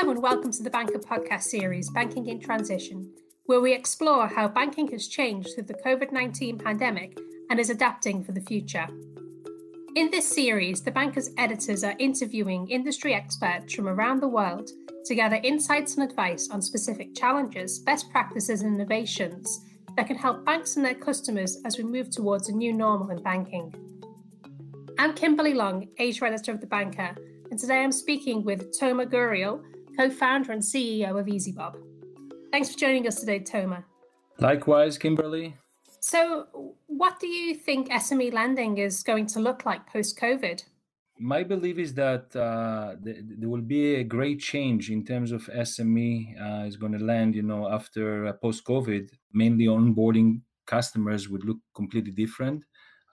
Hello and welcome to the Banker podcast series, Banking in Transition, where we explore how banking has changed through the COVID 19 pandemic and is adapting for the future. In this series, the Banker's editors are interviewing industry experts from around the world to gather insights and advice on specific challenges, best practices, and innovations that can help banks and their customers as we move towards a new normal in banking. I'm Kimberley Long, Asia editor of The Banker, and today I'm speaking with Tomer Guriel, co founder and CEO of ezbob. Thanks for joining us today, Tomer. Likewise, Kimberley. So, what do you think SME lending is going to look like post COVID? My belief is that uh, th- there will be a great change in terms of SME uh, is going to land, you know, after uh, post COVID. Mainly onboarding customers would look completely different.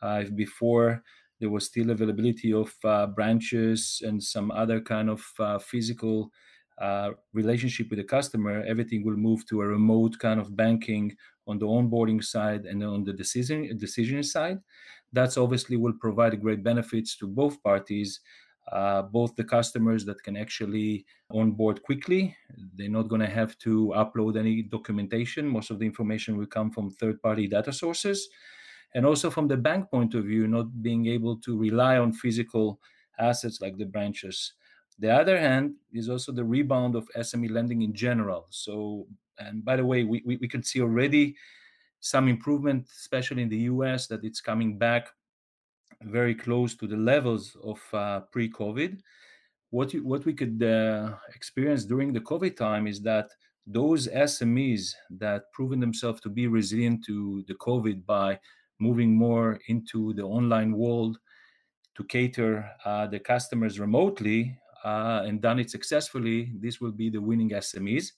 Uh, if before there was still availability of uh, branches and some other kind of uh, physical uh, relationship with the customer, everything will move to a remote kind of banking on the onboarding side and on the decision decision side. That's obviously will provide great benefits to both parties. Uh, both the customers that can actually onboard quickly. They're not going to have to upload any documentation. Most of the information will come from third party data sources and also from the bank point of view, not being able to rely on physical assets like the branches. The other hand is also the rebound of SME lending in general. So, and by the way, we, we, we can see already some improvement, especially in the US, that it's coming back very close to the levels of uh, pre-COVID. What you, what we could uh, experience during the COVID time is that those SMEs that proven themselves to be resilient to the COVID by moving more into the online world to cater uh, the customers remotely uh, and done it successfully, this will be the winning SMEs.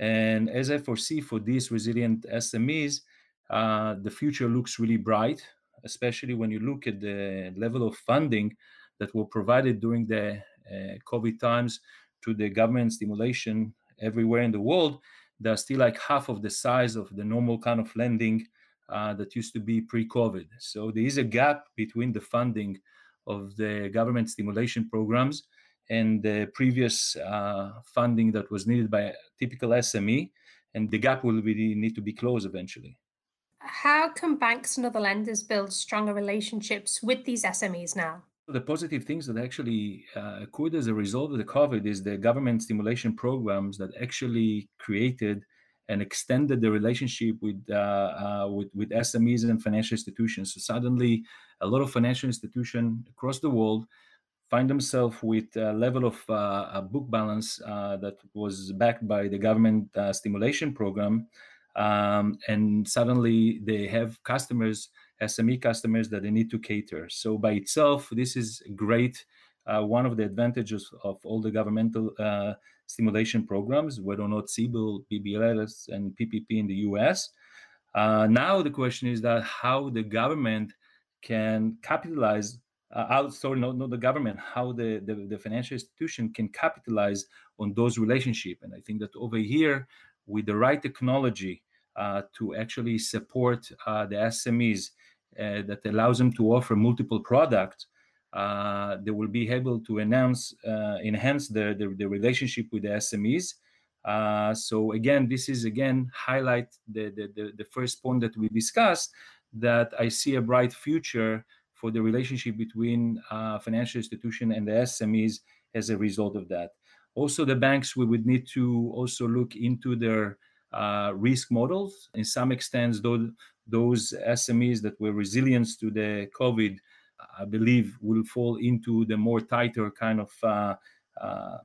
And as I foresee for these resilient SMEs, uh, the future looks really bright, especially when you look at the level of funding that were provided during the uh, COVID times to the government stimulation everywhere in the world. They're still like half of the size of the normal kind of lending uh, that used to be pre-COVID. So there is a gap between the funding of the government stimulation programs and the previous uh, funding that was needed by a typical SME, and the gap will be, need to be closed eventually. How can banks and other lenders build stronger relationships with these SMEs now? The positive things that actually uh, occurred as a result of the COVID is the government stimulation programs that actually created and extended the relationship with, uh, uh, with, with SMEs and financial institutions. So suddenly, a lot of financial institutions across the world find themselves with a level of uh, a book balance uh, that was backed by the government uh, stimulation program. Um, and suddenly they have customers, SME customers that they need to cater. So by itself, this is great. Uh, one of the advantages of all the governmental stimulation programs, whether or not CBIL, BBLS, and PPP in the US. Uh, now the question is that how the government can capitalize uh, not, not the government, how the, the, the, financial institution can capitalize on those relationships. And I think that over here, with the right technology uh, to actually support uh, the SMEs uh, that allows them to offer multiple products, uh, they will be able to enhance uh, enhance the, the, the relationship with the SMEs. So again, this is again highlight the, the the first point that we discussed that I see a bright future for the relationship between uh, financial institution and the SMEs as a result of that. Also, the banks we would need to also look into their uh, risk models. In some extent, those those SMEs that were resilient to the COVID I believe, will fall into the more tighter kind of uh, uh,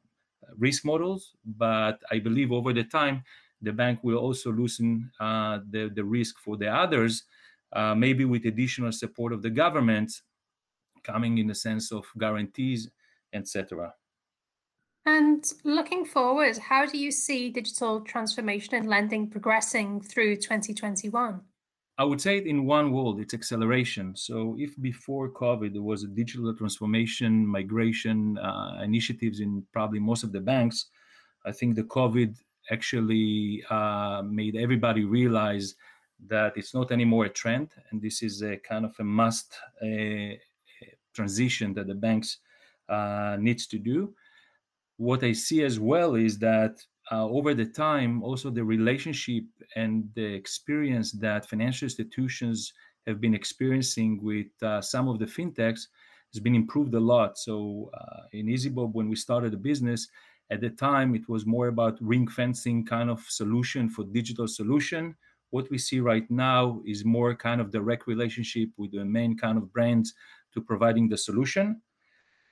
risk models. But I believe over the time, the bank will also loosen uh, the, the risk for the others, uh, maybe with additional support of the government coming in the sense of guarantees, etc. And looking forward, how do you see digital transformation and lending progressing through 2021? I would say it in one word, it's acceleration. So if before COVID there was a digital transformation, migration uh, initiatives in probably most of the banks, I think the COVID actually uh, made everybody realize that it's not anymore a trend, and this is a kind of a must transition that the banks uh, needs to do. what I see as well is that uh, over the time, also the relationship and the experience that financial institutions have been experiencing with uh, some of the fintechs has been improved a lot. So uh, in ezbob, when we started the business, at the time it was more about ring fencing kind of solution for digital solution. What we see right now is more kind of direct relationship with the main kind of brands to providing the solution.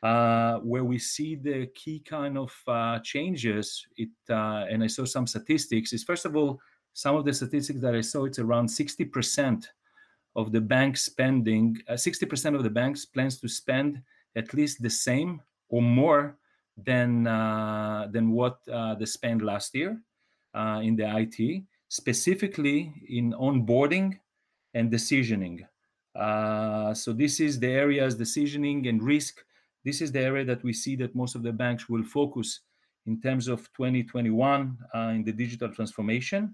Uh, where we see the key kind of uh, changes, it uh, and I saw some statistics. Is first of all, some of the statistics that I saw, it's around 60% of the bank spending. 60% uh, of the banks plans to spend at least the same or more than uh, than what uh, they spent last year in the IT, specifically in onboarding and decisioning. so this is the areas decisioning and risk this is the area that we see that most of the banks will focus in terms of 2021 uh, in the digital transformation.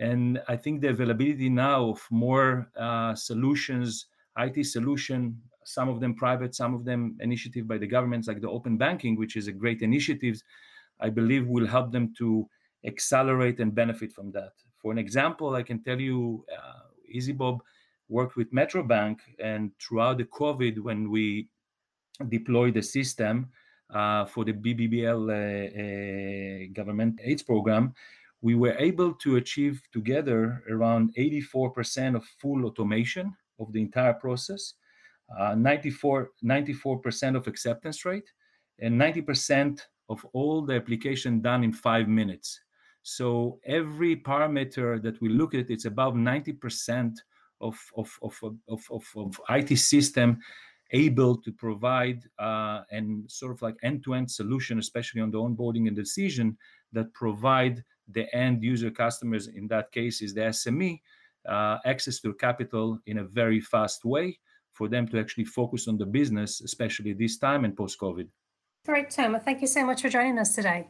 And I think the availability now of more uh, solutions, IT solution, some of them private, some of them initiative by the governments, like the open banking, which is a great initiative, I believe will help them to accelerate and benefit from that. For an example, I can tell you, uh, ezbob worked with Metro Bank, and throughout the COVID, when we deployed the system uh, for the BBBL uh, uh, government aids program, we were able to achieve together around 84% of full automation of the entire process, uh, 94, 94% of acceptance rate, and 90% of all the application done in five minutes. So every parameter that we look at, it's above 90% of, of, of, of, of, IT system able to provide uh, and sort of like end-to-end solution, especially on the onboarding and decision that provide the end user customers, in that case is the SME, uh, access to capital in a very fast way for them to actually focus on the business, especially this time and post-COVID. Great, Tom. Thank you so much for joining us today.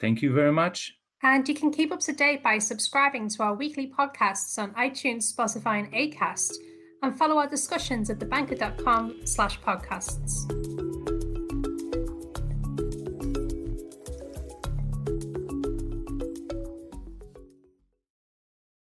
Thank you very much. And you can keep up to date by subscribing to our weekly podcasts on iTunes, Spotify, and Acast and follow our discussions at thebanker.com slash podcasts.